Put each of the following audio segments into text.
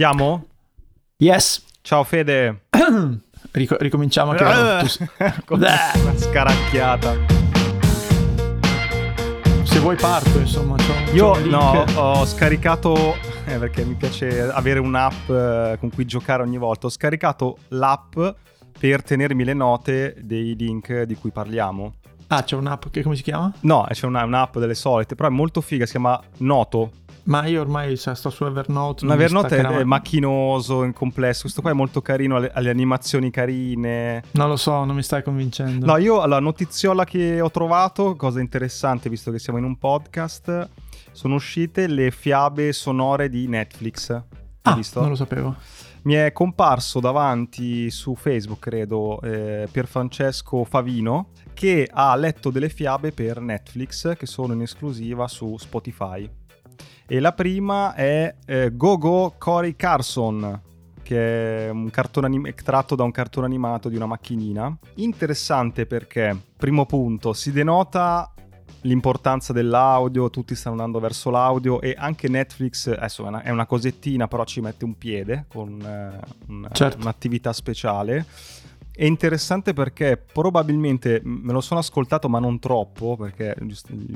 Andiamo? Yes. Ciao Fede. Rico- ricominciamo che Con una scaracchiata. Se vuoi parto, insomma. c'ho- Io c'ho no, ho scaricato eh, perché mi piace avere un'app eh, con cui giocare ogni volta. Ho scaricato l'app per tenermi le note dei link di cui parliamo. Ah, c'è un'app che come si chiama? No, c'è una- un'app delle solite, però è molto figa, si chiama Noto. Ma io ormai sa, sto su Evernote. Mi Evernote è, è macchinoso, in complesso. Questo qua è molto carino, ha le, ha le animazioni carine. Non lo so, non mi stai convincendo. No, io la notiziola che ho trovato, cosa interessante visto che siamo in un podcast, sono uscite le fiabe sonore di Netflix. Hai ah, visto? non lo sapevo. Mi è comparso davanti su Facebook, credo, eh, Pierfrancesco Favino, che ha letto delle fiabe per Netflix che sono in esclusiva su Spotify. E la prima è eh, Gogo Cory Carson, che è un cartone anim- tratto da un cartone animato di una macchinina. Interessante perché, primo punto, si denota l'importanza dell'audio, tutti stanno andando verso l'audio e anche Netflix, adesso è una, è una cosettina, però ci mette un piede con eh, un- Certo. un'attività speciale. È interessante perché probabilmente me lo sono ascoltato, ma non troppo, perché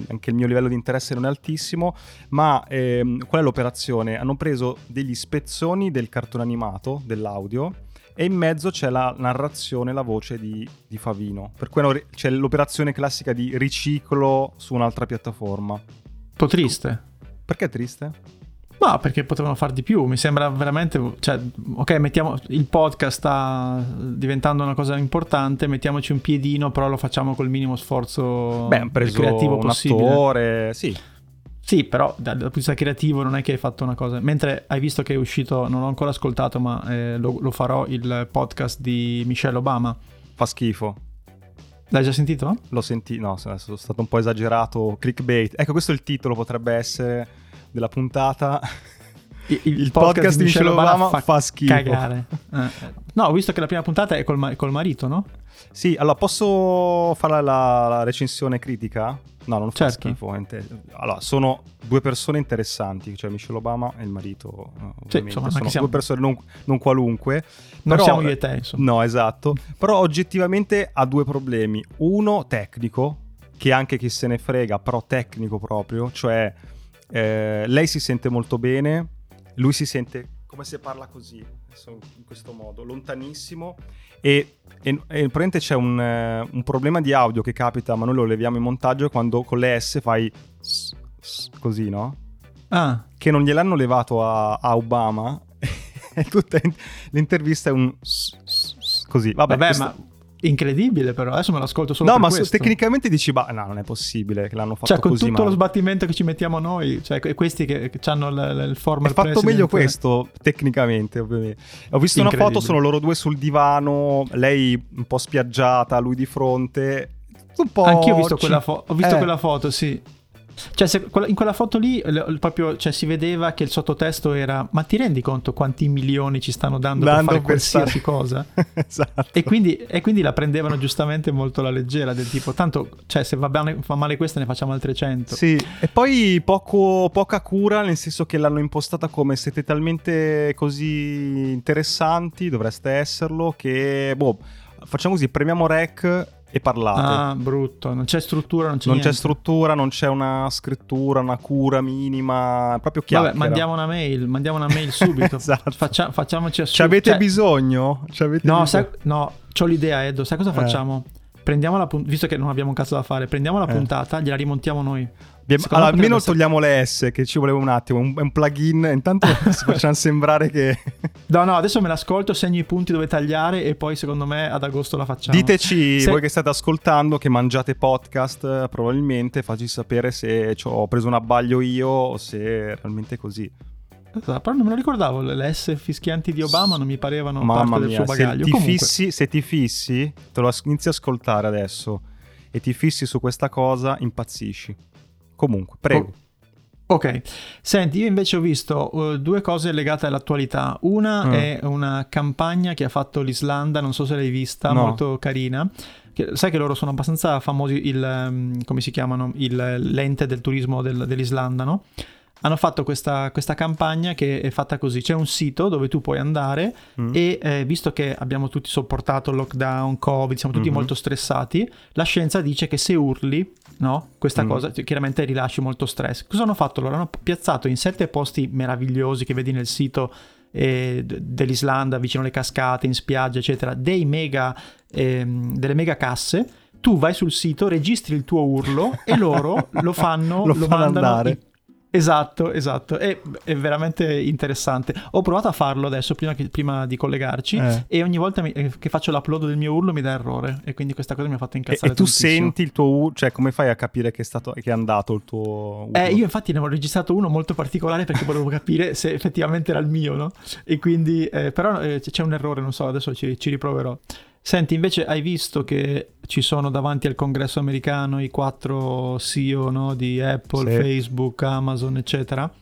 anche il mio livello di interesse non è altissimo. Ma ehm, qual è l'operazione? Hanno preso degli spezzoni del cartone animato, dell'audio, e in mezzo c'è la narrazione, la voce di, di Favino. Per cui c'è l'operazione classica di riciclo su un'altra piattaforma. Un po' triste. Perché è triste? Ma perché potevano far di più? Mi sembra veramente. Cioè, ok, mettiamo. Il podcast sta diventando una cosa importante. Mettiamoci un piedino, però lo facciamo col minimo sforzo Beh, preso creativo un possibile. attore, sì. Sì, però dal, punto di vista creativo non è che hai fatto una cosa. Mentre hai visto che è uscito, non l'ho ancora ascoltato, ma eh, lo, lo farò il podcast di Michelle Obama. Fa schifo. L'hai già sentito? L'ho sentito, no, sono stato un po' esagerato. Clickbait. Ecco, questo è il titolo, potrebbe essere della puntata. Il, Il podcast di Michelle Obama fa schifo. Cagare. Eh, eh. No, ho visto che la prima puntata è col, col marito, no? Sì, allora posso fare la, la recensione critica? No, non fa Certo. schifo. ente- Allora, sono due persone interessanti, cioè Michelle Obama e il marito. eh, ovviamente. insomma, sono siamo- due persone non, non qualunque. Non Però- siamo io e te, insomma. No, esatto. Però oggettivamente ha due problemi. Uno tecnico, che anche chi se ne frega, però tecnico proprio, cioè eh, lei si sente molto bene, lui si sente come se parla così, in questo modo, lontanissimo e, e, e c'è un, eh, un problema di audio che capita, ma noi lo leviamo in montaggio quando con le S fai s- s- così, no? Ah, che non gliel'hanno levato a, a Obama. tutta in- l'intervista è un s- così. Vabbè, vabbè, questo- ma incredibile però. Adesso me l'ascolto solo No, ma questo. tecnicamente dici, ma no, non è possibile che l'hanno fatto Cioè, con così tutto lo male. sbattimento che ci mettiamo noi, cioè que- questi che, che hanno il, il former È fatto president- meglio questo, tecnicamente, ovviamente. Ho visto una foto, sono loro due sul divano, lei un po' spiaggiata, lui di fronte. Un po' Anch'io ho visto, quella, fo- ho visto Eh, quella foto, sì. Cioè, se- in quella foto lì proprio cioè, si vedeva che il sottotesto era: Ma ti rendi conto quanti milioni ci stanno dando, dando per fare qualsiasi stare- cosa? esatto. E quindi, e quindi la prendevano giustamente molto alla leggera, del tipo, tanto, cioè, se va, bene, fa male questa ne facciamo altre 100. Sì, e poi poco- poca cura, nel senso che l'hanno impostata come siete talmente così interessanti, dovreste esserlo, che boh, facciamo così, premiamo rec e parlate. Ah, brutto, non c'è struttura, non c'è non niente. c'è struttura, non c'è una scrittura, una cura minima, proprio chiacchiera. Vabbè, mandiamo una mail, mandiamo una mail subito. Esatto. Faccia- facciamoci Ci assumere. avete cioè, bisogno? Ci avete No, bisogno? sai, no, c'ho l'idea, Edo. Sai cosa Eh. facciamo? Prendiamo la puntata, visto che non abbiamo un cazzo da fare, prendiamo la Eh. puntata, gliela rimontiamo noi. Allora, me almeno potrebbe togliamo le S, che ci voleva un attimo, un, un plugin, intanto facciamo sembrare che... No, no, adesso me l'ascolto, segno i punti dove tagliare e poi secondo me ad agosto la facciamo. Diteci, Se- voi che state ascoltando, che mangiate podcast, probabilmente, facci sapere se ho preso un abbaglio io o se è realmente così. Esatto, Però non me lo ricordavo, le S fischianti di Obama non mi parevano Mamma parte del mia, suo se bagaglio. ti, Comunque, fissi, se ti fissi, te lo inizi a ascoltare adesso e ti fissi su questa cosa, impazzisci. Comunque, prego. Ok, senti, io invece ho visto uh, due cose legate all'attualità. Una Mm. è una campagna che ha fatto l'Islanda, non so se l'hai vista, No. molto carina. Che- sai che loro sono abbastanza famosi, il, um, come si chiamano, il, l'ente del turismo del- dell'Islanda, no? Hanno fatto questa, questa, campagna che è fatta così. C'è un sito dove tu puoi andare mm. e eh, visto che abbiamo tutti sopportato il lockdown, covid, siamo tutti mm-hmm. molto stressati, la scienza dice che se urli, no? Questa mm. cosa chiaramente rilasci molto stress. Cosa hanno fatto loro? Hanno piazzato in sette posti meravigliosi che vedi nel sito eh, dell'Islanda, vicino alle cascate, in spiaggia, eccetera, dei mega, ehm, delle mega casse tu vai sul sito, registri il tuo urlo e loro lo fanno, lo, lo mandano andare. Esatto, esatto, è, è, veramente interessante. Ho provato a farlo adesso prima, che, prima di collegarci eh. e ogni volta mi, eh, che faccio l'upload del mio urlo mi dà errore e quindi questa cosa mi ha fatto incazzare. E, e tu senti il tuo urlo, cioè come fai a capire che è, stato, che è andato il tuo urlo? Eh, io infatti ne ho registrato uno molto particolare perché volevo capire se effettivamente era il mio, no? E quindi, eh, però eh, c'è un errore, non so, adesso ci, ci riproverò. Senti, invece hai visto che ci sono davanti al congresso americano i quattro CEO no, di Apple, sì. Facebook, Amazon, eccetera?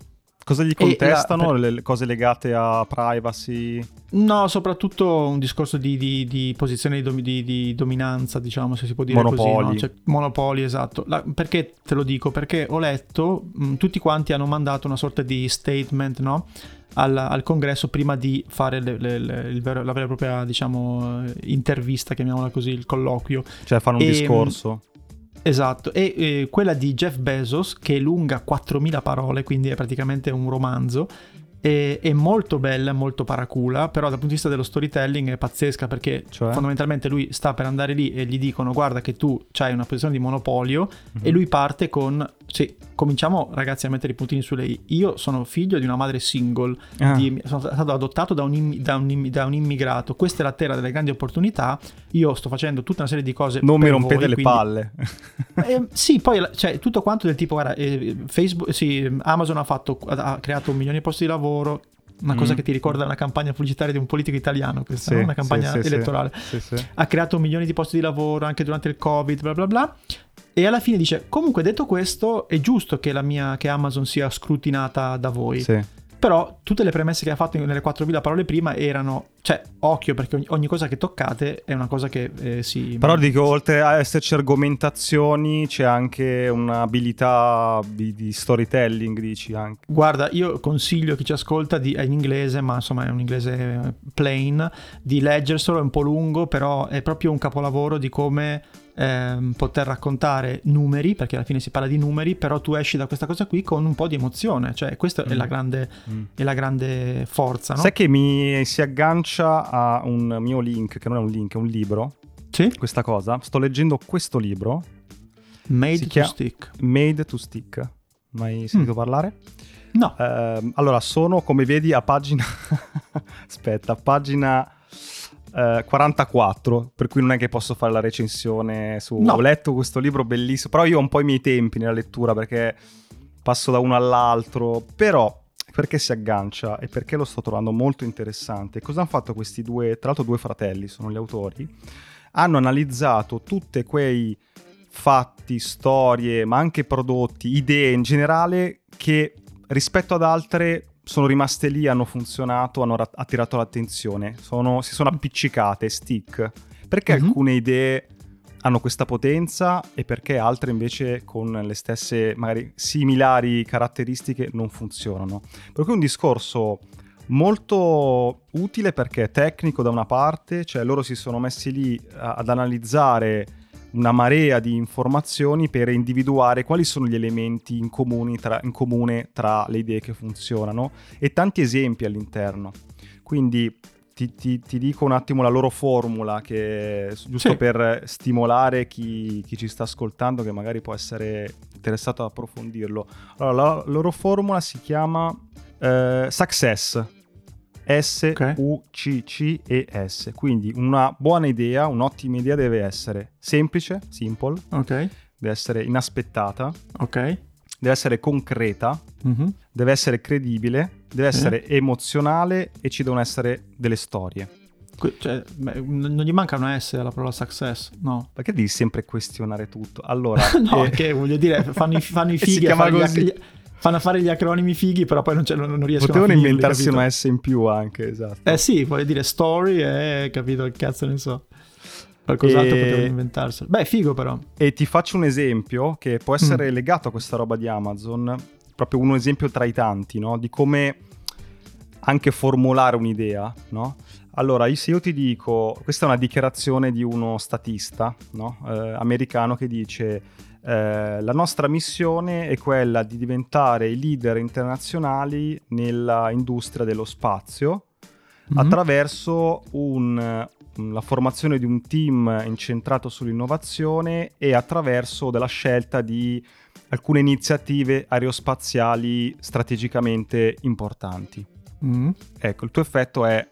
Cosa gli contestano? La, per... Le cose legate a privacy? No, soprattutto un discorso di, di, di posizione di, di, dominanza, diciamo, se si può dire monopoli. così. No? Cioè, monopoli, esatto. La, perché te lo dico? Perché ho letto, mh, tutti quanti hanno mandato una sorta di statement, no? Al, al, congresso prima di fare le, le, le, vero, la vera e propria diciamo, intervista, chiamiamola così, il colloquio. Cioè fanno un e, discorso. Esatto, e eh, quella di Jeff Bezos, che è lunga 4.000 parole, quindi è praticamente un romanzo, è, è, molto bella, molto paracula, però dal punto di vista dello storytelling è pazzesca perché cioè? fondamentalmente lui sta per andare lì e gli dicono guarda che tu hai una posizione di monopolio mm-hmm. e lui parte con sì, cominciamo ragazzi a mettere i puntini su lei. Io sono figlio di una madre single, ah. di, sono stato adottato da un, da, un, da un, immigrato, questa è la terra delle grandi opportunità, io sto facendo tutta una serie di cose... Non mi rompete voi, le quindi... palle. eh, sì, poi cioè, tutto quanto del tipo, guarda, eh, Facebook, sì, Amazon ha, fatto, ha creato un milione di posti di lavoro, una cosa mm. che ti ricorda una campagna pubblicitaria di un politico italiano, questa, sì, no? una campagna sì, elettorale. Sì, ha creato milioni di posti di lavoro anche durante il Covid, bla bla bla. E alla fine dice: Comunque, detto questo, è giusto che, la mia, che Amazon sia scrutinata da voi. Sì. Però tutte le premesse che ha fatto nelle 4.000 parole prima erano, cioè, occhio perché ogni, ogni cosa che toccate è una cosa che eh, si... Però dico, oltre a esserci argomentazioni, c'è anche un'abilità di, di storytelling, dici anche. Guarda, io consiglio a chi ci ascolta, di, è in inglese, ma insomma è un inglese plain, di leggerselo, è un po' lungo, però è proprio un capolavoro di come ehm, poter raccontare numeri, perché alla fine si parla di numeri, però tu esci da questa cosa qui con un po' di emozione, cioè questa mm. è, la mm. grande, mm. è, la grande, forza. No? Sai che mi si aggancia a un mio link, che non è un link, è un libro. Sì. Questa cosa. Sto leggendo questo libro. Made to Stick. Made to Stick. Mai sentito mm. parlare? No. Eh, allora, sono come vedi a pagina... Aspetta, pagina 44, eh, per cui non è che posso fare la recensione su... No. Ho letto questo libro bellissimo, però io ho un po' i miei tempi nella lettura perché passo da uno all'altro, però perché si aggancia e perché lo sto trovando molto interessante. Cosa hanno fatto questi due, tra l'altro due fratelli, sono gli autori, hanno analizzato tutti quei fatti, storie, ma anche prodotti, idee in generale che rispetto ad altre sono rimaste lì, hanno funzionato, hanno attirato l'attenzione, sono, si sono appiccicate, stick. Perché mm-hmm. alcune idee hanno questa potenza e perché altre invece con le stesse, magari similari caratteristiche non funzionano. Per cui è un discorso molto utile perché tecnico da una parte, cioè loro si sono messi lì ad analizzare una marea di informazioni per individuare quali sono gli elementi in, tra, in comune tra le idee che funzionano e tanti esempi all'interno. Quindi ti, ti, ti, dico un attimo la loro formula, che giusto sì. per stimolare chi, chi, ci sta ascoltando, che magari può essere interessato ad approfondirlo. Allora, la loro formula si chiama eh, Success. S-U-C-C-E-S. Quindi una buona idea, un'ottima idea deve essere semplice, simple, okay. deve essere inaspettata, okay. deve essere concreta, mm-hmm. deve essere credibile, deve essere eh. emozionale e ci devono essere delle storie. Cioè, beh, non gli manca una S alla parola success, no? Perché devi sempre questionare tutto? Allora, no, eh... che voglio dire, fanno i, fanno i fighi. chiama così. Gli, fanno fare gli acronimi fighi, però poi non, non, non riescono Potevano a finirli, inventarsi capito? una S in più anche, esatto. Eh sì, vuole dire story e capito che cazzo ne so. Qualcos'altro e... potevano inventarselo. Beh, figo però. E ti faccio un esempio che può essere mm. legato a questa roba di Amazon. Proprio un esempio tra i tanti, no? Di come anche formulare un'idea, no? Allora, se io ti dico, questa è una dichiarazione di uno statista no? eh, americano che dice eh, la nostra missione è quella di diventare i leader internazionali nella industria dello spazio mm-hmm. attraverso un, la formazione di un team incentrato sull'innovazione e attraverso della scelta di alcune iniziative aerospaziali strategicamente importanti. Mm. Ecco, il tuo effetto è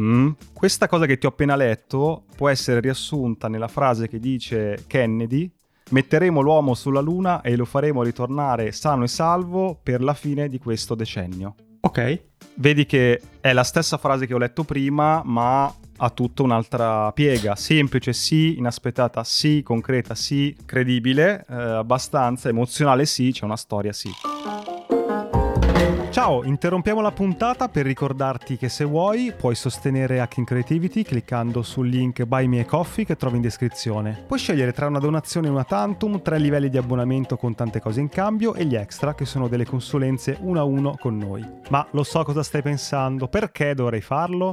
Mm. Questa cosa che ti ho appena letto può essere riassunta nella frase che dice Kennedy: Metteremo l'uomo sulla Luna e lo faremo ritornare sano e salvo per la fine di questo decennio. Ok. Vedi che è la stessa frase che ho letto prima, ma ha tutta un'altra piega. Semplice sì, inaspettata sì, concreta sì, credibile, eh, abbastanza emozionale sì, c'è una storia sì. Ciao, interrompiamo la puntata per ricordarti che se vuoi puoi sostenere Hacking Creativity cliccando sul link Buy Me a Coffee che trovi in descrizione. Puoi scegliere tra una donazione e una tantum, tre livelli di abbonamento con tante cose in cambio e gli extra che sono delle consulenze uno a uno con noi. Ma lo so cosa stai pensando, perché dovrei farlo?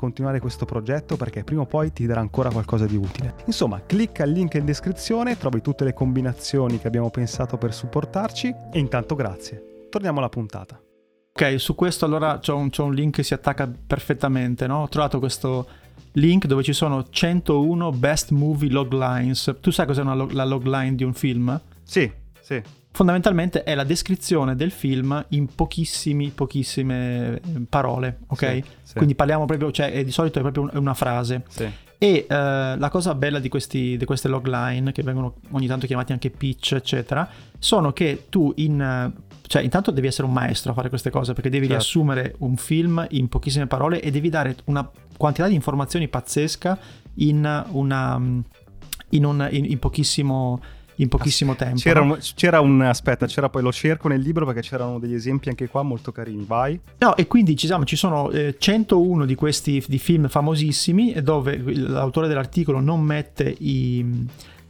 continuare questo progetto perché prima o poi ti darà ancora qualcosa di utile. Insomma, clicca il link in descrizione, trovi tutte le combinazioni che abbiamo pensato per supportarci e intanto grazie. Torniamo alla puntata. Ok, su questo allora c'è un, c'è un link che si attacca perfettamente, no? Ho trovato questo link dove ci sono 101 best movie loglines. Tu sai cos'è log- la logline di un film? Sì, sì fondamentalmente è la descrizione del film in pochissime eh, parole, ok? Sì, sì. Quindi parliamo proprio, cioè di solito è proprio una frase. Sì. E uh, la cosa bella di, questi, di, queste logline, che vengono ogni tanto chiamati anche pitch, eccetera, sono che tu in... Cioè, intanto devi essere un maestro a fare queste cose perché devi certo. riassumere un film in pochissime parole e devi dare una quantità di informazioni pazzesca in, una, in, un, in, in pochissimo in pochissimo tempo. C'era, no? un, c'era, un, aspetta, c'era poi lo cerco nel libro perché c'erano degli esempi anche qua molto carini, vai. No, e quindi diciamo, ci sono eh, 101 di questi di film famosissimi dove l'autore dell'articolo non mette i,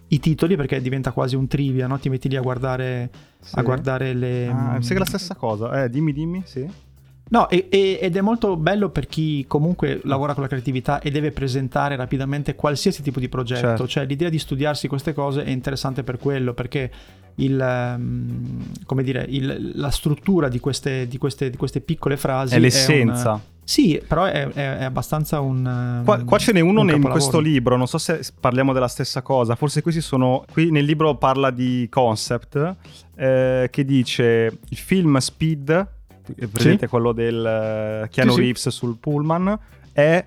i titoli perché diventa quasi un trivia, no? Ti metti lì a guardare, sì. a guardare le... Ah, sai che è la stessa cosa, eh, dimmi, dimmi, sì. No, e, e, ed è molto bello per chi comunque lavora con la creatività e deve presentare rapidamente qualsiasi tipo di progetto. Certo. Cioè, l'idea di studiarsi queste cose è interessante per quello, perché il, um, dire, il, la struttura di queste, di, queste, di queste, piccole frasi è l'essenza. È una, sì, però è, è, abbastanza un. Qua, qua ce n'è uno un in questo libro, non so se parliamo della stessa cosa. Forse questi sono. Qui nel libro parla di concept eh, che dice il film Speed è presente sì? quello del uh, Keanu sì, Reeves sul pullman, è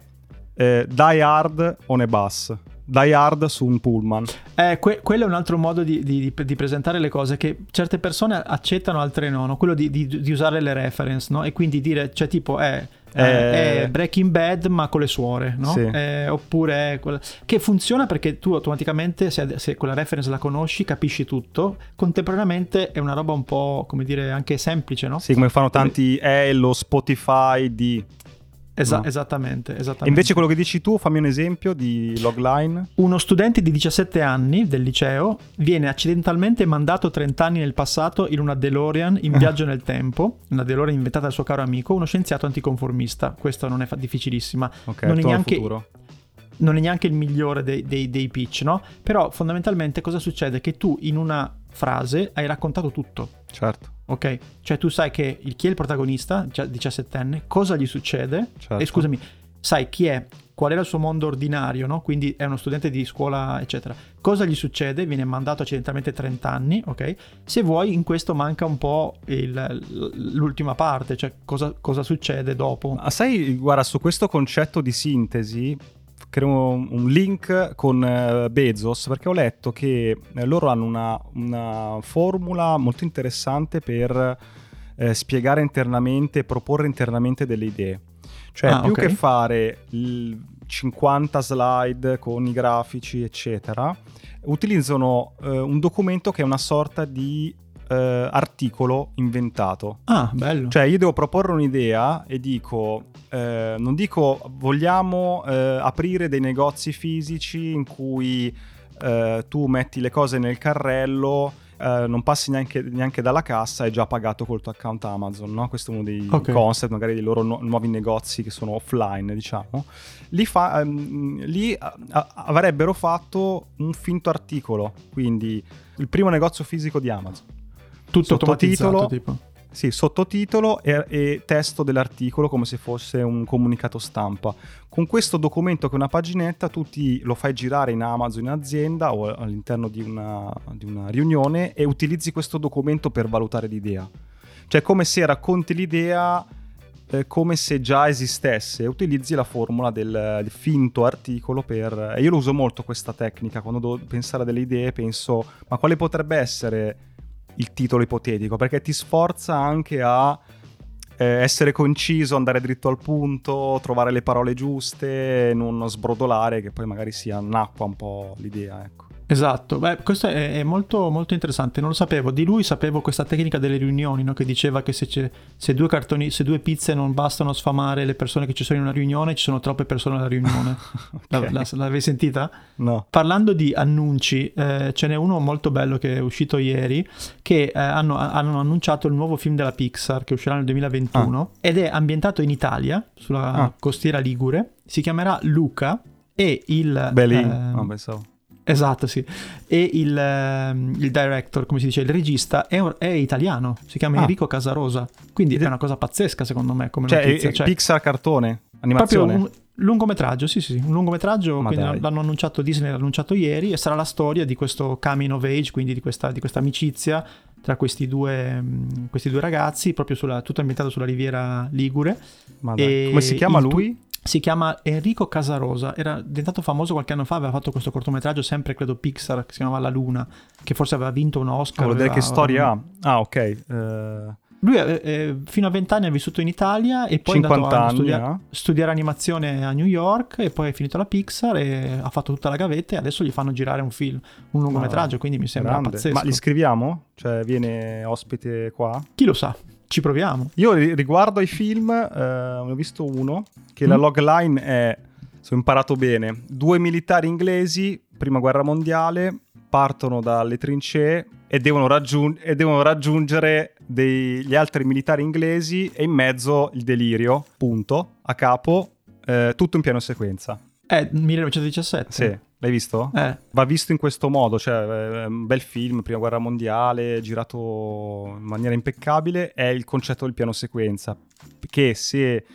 eh, Die Hard on a bus. Die Hard su un pullman. Eh, que- quello è un altro modo di, di, di, presentare le cose che certe persone accettano, altre no, no? quello di, di, usare le reference, no? E quindi dire, cioè tipo, eh, eh, è Breaking Bad ma con le suore, no? Sì. Eh, oppure quella... che funziona perché tu automaticamente se, se, quella reference la conosci capisci tutto, contemporaneamente è una roba un po' come dire anche semplice, no? Sì, come fanno tanti, è lo Spotify di... Esa- no. esattamente, esattamente. invece quello che dici tu, fammi un esempio di logline. Uno studente di 17 anni del liceo viene accidentalmente mandato 30 anni nel passato in una DeLorean in viaggio nel tempo, una DeLorean inventata dal suo caro amico, uno scienziato anticonformista. Questa non è fa- difficilissima. Ok, non è neanche futuro non è neanche il migliore dei, dei, dei, pitch, no? Però fondamentalmente cosa succede? Che tu in una frase hai raccontato tutto. Certo. Ok? Cioè tu sai che il, chi è il protagonista, 17enne, cosa gli succede, certo. e scusami, sai chi è, qual è il suo mondo ordinario, no? Quindi è uno studente di scuola, eccetera. Cosa gli succede? Viene mandato accidentalmente 30 anni, ok? Se vuoi, in questo manca un po' il, l'ultima parte, cioè cosa, cosa succede dopo. Ma sai, guarda, su questo concetto di sintesi creo un link con eh, Bezos perché ho letto che eh, loro hanno una, una, formula molto interessante per eh, spiegare internamente, proporre internamente delle idee. Cioè, ah, più okay. che fare 50 slide con i grafici, eccetera, utilizzano eh, un documento che è una sorta di eh, articolo inventato. Ah, bello. Cioè, io devo proporre un'idea e dico, eh, non dico vogliamo eh, aprire dei negozi fisici in cui eh, tu metti le cose nel carrello. Uh, non passi neanche, neanche, dalla cassa, è già pagato col tuo account Amazon, no? Questo è uno dei okay. concept, magari dei loro nu- nuovi negozi che sono offline, diciamo. Lì, fa, um, lì a- a- avrebbero fatto un finto articolo, quindi il primo negozio fisico di Amazon tutto sottotitolo, tipo. Sì, sottotitolo e, e, testo dell'articolo come se fosse un comunicato stampa. Con questo documento che è una paginetta tu ti, lo fai girare in Amazon in azienda o all'interno di una, di una riunione e utilizzi questo documento per valutare l'idea. Cioè come se racconti l'idea eh, come se già esistesse utilizzi la formula del, del finto articolo per... E io lo uso molto questa tecnica, quando devo pensare a delle idee penso ma quale potrebbe essere il titolo ipotetico, perché ti sforza anche a eh, essere conciso, andare dritto al punto, trovare le parole giuste, non sbrodolare che poi magari si annacqua un po' l'idea, ecco. Esatto, Beh, questo è, è molto, molto, interessante, non lo sapevo, di lui sapevo questa tecnica delle riunioni, no? che diceva che se, se, due cartoni, se, due pizze non bastano a sfamare le persone che ci sono in una riunione, ci sono troppe persone alla riunione. okay. la, la, l'avevi sentita? No. Parlando di annunci, eh, ce n'è uno molto bello che è uscito ieri, che eh, hanno, hanno, annunciato il nuovo film della Pixar che uscirà nel 2021 ah. ed è ambientato in Italia, sulla ah. costiera Ligure, si chiamerà Luca e il... Belli, eh, no, pensavo Esatto, sì. E il, uh, il, director, come si dice, il regista è, è italiano, si chiama ah. Enrico Casarosa. Quindi è una cosa pazzesca secondo me come cioè, notizia. Cioè, Pixar cartone, animazione. Proprio un lungometraggio, sì, sì, un lungometraggio, Ma quindi dai. l'hanno annunciato Disney, l'ha annunciato ieri e sarà la storia di questo coming of age, quindi di questa, di questa amicizia tra questi due, mm, questi due ragazzi, proprio sulla, tutto ambientato sulla riviera Ligure. Come si chiama lui? Tu- si chiama Enrico Casarosa, era diventato famoso qualche anno fa, aveva fatto questo cortometraggio sempre credo Pixar che si chiamava La Luna, che forse aveva vinto un Oscar. Vuol vedere che storia ha. Ah, ok. Uh... Lui eh, eh, fino a vent'anni ha vissuto in Italia e poi è andato a studiare, eh? studiare, animazione a New York e poi è finito la Pixar e ha fatto tutta la gavetta e adesso gli fanno girare un film, un lungometraggio, ah, quindi mi sembra grande. pazzesco. Ma li scriviamo? Cioè viene ospite qua? Chi lo sa? Ci proviamo. Io riguardo ai film, eh, ne ho visto uno, che mm. la logline è, se ho imparato bene, due militari inglesi, prima guerra mondiale, partono dalle trincee e devono, raggiung- e devono raggiungere degli altri militari inglesi e in mezzo il delirio, punto, a capo, eh, tutto in piano sequenza. È 1917? Sì. L'hai visto? Eh. Va visto in questo modo, cioè è un bel film, prima guerra mondiale, girato in maniera impeccabile, è il concetto del piano sequenza, che se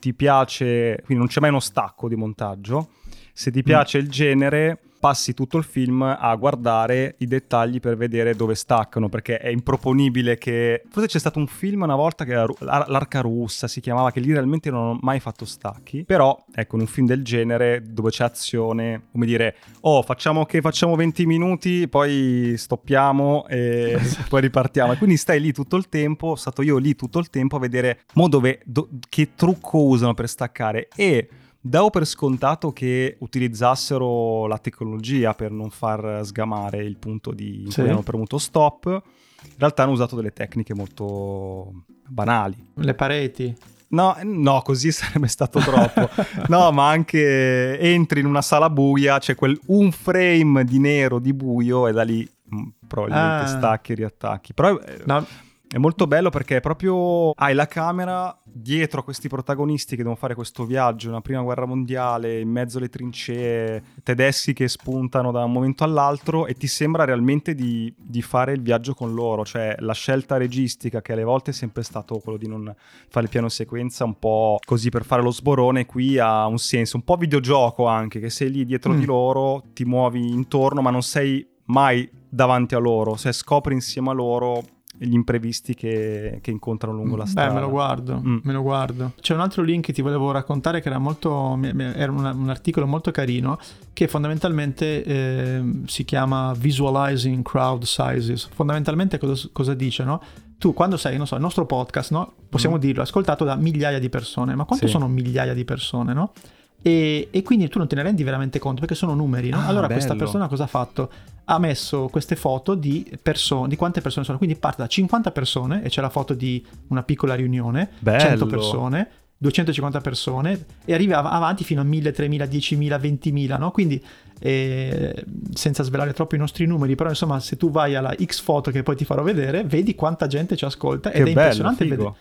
ti piace, quindi non c'è mai uno stacco di montaggio, se ti mm. piace mm. il genere passi tutto il film a guardare i dettagli per vedere dove staccano, perché è improponibile che... Forse c'è stato un film una volta che era L'Arca Russa, si chiamava, che lì realmente non ho mai fatto stacchi, però ecco, in un film del genere dove c'è azione, come dire, oh, facciamo che facciamo 20 minuti, poi stoppiamo e poi ripartiamo. E quindi stai lì tutto il tempo, sono stato io lì tutto il tempo a vedere mo dove, do, che trucco usano per staccare e Davo per scontato che utilizzassero la tecnologia per non far sgamare il punto di, in sì. cui hanno premuto stop. In realtà hanno usato delle tecniche molto banali. Le pareti. No, no, così sarebbe stato troppo. no, ma anche entri in una sala buia, c'è quel un frame di nero di buio e da lì mm, probabilmente ah. stacchi e riattacchi. Però no. È molto bello perché proprio hai la camera dietro a questi protagonisti che devono fare questo viaggio, una prima guerra mondiale, in mezzo alle trincee, tedeschi che spuntano da un momento all'altro e ti sembra realmente di, di, fare il viaggio con loro. Cioè la scelta registica che alle volte è sempre stato quello di non fare il piano sequenza un po' così per fare lo sborone, qui ha un senso, un po' videogioco anche, che sei lì dietro mm. di loro, ti muovi intorno ma non sei mai davanti a loro, se scopri insieme a loro gli imprevisti che, che incontrano lungo la strada. Beh, me lo guardo, mm. me lo guardo. C'è un altro link che ti volevo raccontare che era molto, era un, un articolo molto carino che fondamentalmente eh, si chiama Visualizing Crowd Sizes. Fondamentalmente cosa, cosa dice, no? tu quando sei, non so, il nostro podcast, no? Possiamo mm. dirlo, ascoltato da migliaia di persone, ma quanto sì. sono migliaia di persone, no? E, e, quindi tu non te ne rendi veramente conto perché sono numeri, no? Ah, allora bello. questa persona cosa ha fatto? Ha messo queste foto di, perso- di quante persone sono, quindi parte da 50 persone e c'è la foto di una piccola riunione, bello. 100 persone, 250 persone e arriva avanti fino a 1000, 3000, 10.000, 20.000, no? Quindi eh, senza svelare troppo i nostri numeri, però insomma se tu vai alla X foto che poi ti farò vedere, vedi quanta gente ci ascolta ed che è bello, impressionante vedere.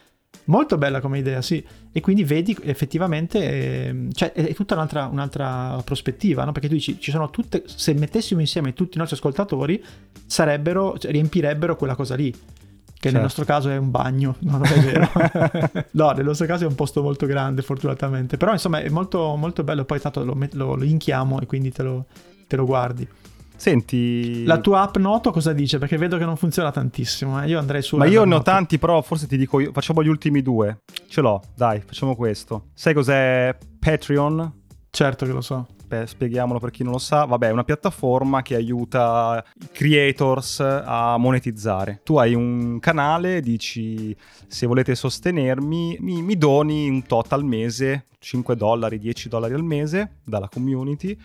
Molto bella come idea, sì. E quindi vedi effettivamente, eh, cioè è tutta un'altra, un'altra prospettiva, no? Perché tu dici, ci sono tutte, se mettessimo insieme tutti i nostri ascoltatori, sarebbero, cioè, riempirebbero quella cosa lì che certo. nel nostro caso è un bagno, no, non è vero. no, nel nostro caso è un posto molto grande, fortunatamente. Però insomma è molto, molto bello, poi tanto lo, lo, lo inchiamo e quindi te lo, te lo guardi. Senti. La tua app Noto cosa dice? Perché vedo che non funziona tantissimo. Eh? Io andrei su. Ma io ne ho tanti, però forse ti dico io. Facciamo gli ultimi due. Ce l'ho, dai, facciamo questo. Sai cos'è Patreon? Certo che lo so beh, spieghiamolo per chi non lo sa, vabbè, è una piattaforma che aiuta i creators a monetizzare. Tu hai un canale, dici se volete sostenermi, mi, mi doni un tot al mese, 5 dollari, 10 dollari al mese dalla community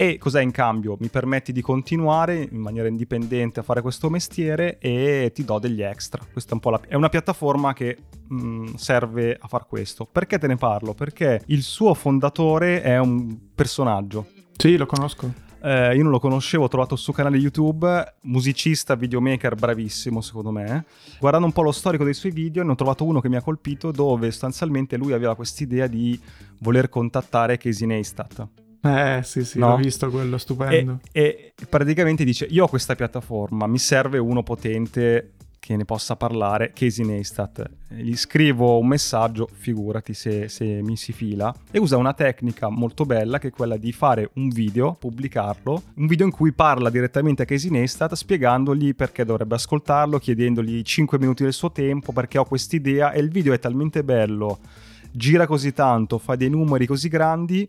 e cos'è in cambio? Mi permetti di continuare in maniera indipendente a fare questo mestiere e ti do degli extra. Questa è un po' la... è una piattaforma che mh, mm, serve a far questo. Perché te ne parlo? Perché il suo fondatore è un personaggio. Sì, lo conosco. Eh, io non lo conoscevo, ho trovato il suo canale YouTube, musicista, videomaker bravissimo secondo me. Guardando un po' lo storico dei suoi video, ne ho trovato uno che mi ha colpito dove sostanzialmente lui aveva quest'idea di voler contattare Casey Neistat. Eh sì sì, no? ho visto quello, stupendo. E, e praticamente dice, io ho questa piattaforma, mi serve uno potente che ne possa parlare, Casey Neistat. Gli scrivo un messaggio, figurati se, se, mi si fila, e usa una tecnica molto bella che è quella di fare un video, pubblicarlo, un video in cui parla direttamente a Casey Neistat spiegandogli perché dovrebbe ascoltarlo, chiedendogli 5 minuti del suo tempo, perché ho quest'idea e il video è talmente bello, gira così tanto, fa dei numeri così grandi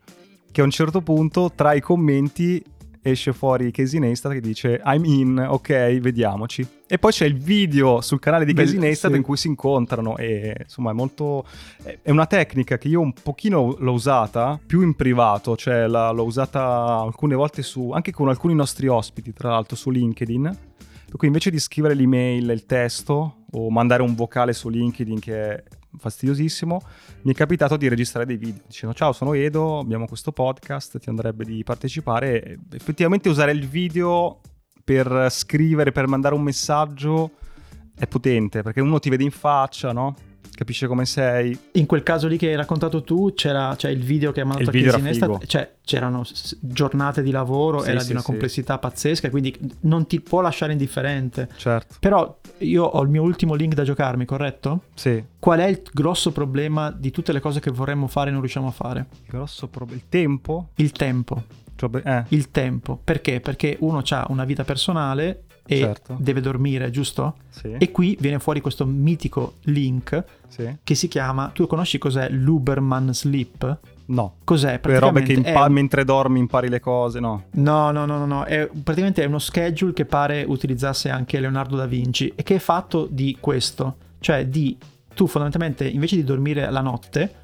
che a un certo punto tra i commenti esce fuori Casey Neistat che dice I'm in, ok, vediamoci. E poi c'è il video sul canale di Casey Neistat sì. in cui si incontrano e insomma è molto... è una tecnica che io un pochino l'ho usata più in privato, cioè la, l'ho usata alcune volte su... anche con alcuni nostri ospiti tra l'altro su LinkedIn. Per cui invece di scrivere l'email, il testo o mandare un vocale su LinkedIn che è fastidiosissimo, mi è capitato di registrare dei video dicendo ciao sono Edo, abbiamo questo podcast, ti andrebbe di partecipare effettivamente usare il video per scrivere, per mandare un messaggio è potente perché uno ti vede in faccia, no? Capisce come sei. In quel caso lì che hai raccontato tu, c'era cioè, il video che ha mandato a Casinesta, cioè, c'erano giornate di lavoro, sì, era sì, di una sì. complessità pazzesca, quindi non ti può lasciare indifferente. Certo. Però io ho il mio ultimo link da giocarmi, corretto? Sì. Qual è il grosso problema di tutte le cose che vorremmo fare e non riusciamo a fare? Il grosso problema? Il tempo? Il tempo. Cioè, eh. Il tempo. Perché? Perché uno ha una vita personale e certo. deve dormire, giusto? Sì. E qui viene fuori questo mitico link sì. che si chiama, tu conosci cos'è l'Uberman Sleep? No. Cos'è? Per robe che impa- è... mentre dormi impari le cose, no? No, no, no, no, no. È, praticamente è uno schedule che pare utilizzasse anche Leonardo da Vinci e che è fatto di questo, cioè di tu fondamentalmente invece di dormire la notte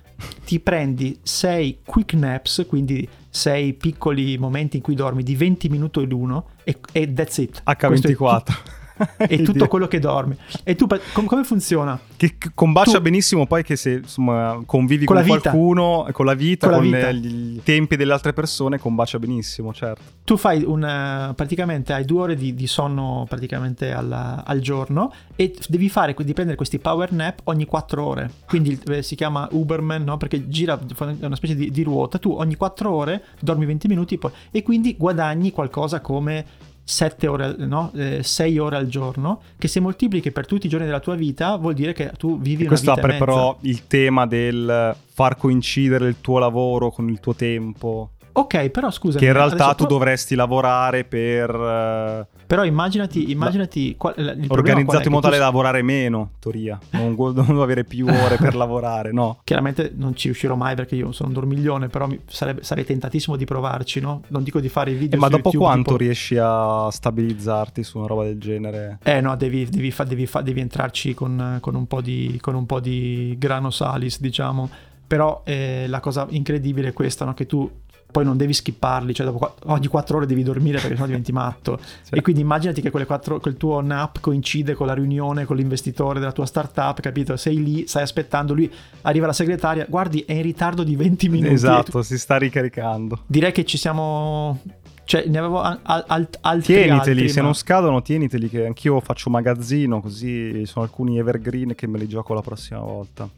ti prendi 6 quick naps, quindi 6 piccoli momenti in cui dormi di 20 minuti l'uno e, e that's it. H24 e tutto quello che dorme. E tu com- come funziona? Che combacia tu... benissimo poi che se insomma, convivi con, con qualcuno, con la vita, con, la vita. i tempi delle altre persone, combacia benissimo, certo. Tu fai un praticamente hai due ore di, di sonno praticamente alla, al giorno e devi fare di prendere questi power nap ogni quattro ore. Quindi eh, si chiama Uberman, no? Perché gira è una specie di, di ruota. Tu ogni quattro ore dormi 20 minuti poi, e quindi guadagni qualcosa come 7 ore, no? eh, 6 ore al giorno, che se moltiplichi per tutti i giorni della tua vita vuol dire che tu vivi una questo vita apre però il tema del far coincidere il tuo lavoro con il tuo tempo. Ok, però scusa. Che in realtà tu dovresti lavorare per... Uh, però immaginati, immaginati qual, organizzato in modo tale da lavorare meno, teoria. Non, non avere più ore per lavorare, no. Chiaramente non ci riuscirò mai perché io sono un dormiglione, però sarebbe, sarei tentatissimo di provarci, no? Non dico di fare i video. Eh, ma dopo YouTube, quanto tipo... riesci a stabilizzarti su una roba del genere? Eh no, devi, devi, fa, devi, fa, devi entrarci con, con, un di, con, un po di, grano salis, diciamo. Però eh, la cosa incredibile è questa, no? che tu poi non devi skipparli, cioè dopo ogni 4 ore devi dormire perché sennò diventi matto. sì. E quindi immaginati che quattro, quel tuo nap coincide con la riunione con l'investitore della tua startup, capito? Sei lì, stai aspettando, lui arriva la segretaria, guardi, è in ritardo di 20 minuti. Esatto, si sta ricaricando. Direi che ci siamo cioè, ne avevo al, al, altri Tieniteli, altri, se ma... non scadono, tieniteli che anch'io faccio magazzino, così sono alcuni evergreen che me li gioco la prossima volta.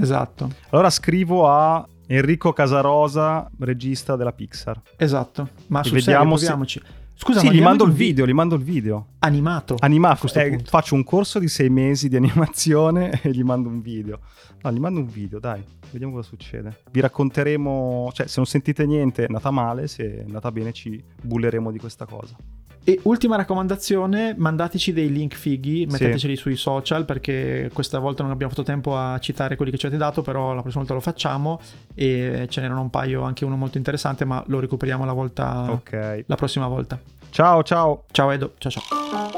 Esatto. Allora scrivo a Enrico Casarosa, regista della Pixar. Esatto, ma su vediamo serio. Se... Scusa, sì, gli mando il video, gli mando il video. Animato. Animato. Eh, faccio un corso di sei mesi di animazione e gli mando un video. No, gli mando un video, dai, vediamo cosa succede. Vi racconteremo, cioè se non sentite niente è andata male, se è andata bene ci bulleremo di questa cosa. E ultima raccomandazione, mandateci dei link fighi, metteteceli sì. sui social perché questa volta non abbiamo fatto tempo a citare quelli che ci avete dato, però la prossima volta lo facciamo e ce n'erano un paio, anche uno molto interessante, ma lo recuperiamo la, volta, okay. la prossima volta. Ciao ciao. Ciao Edo, ciao ciao.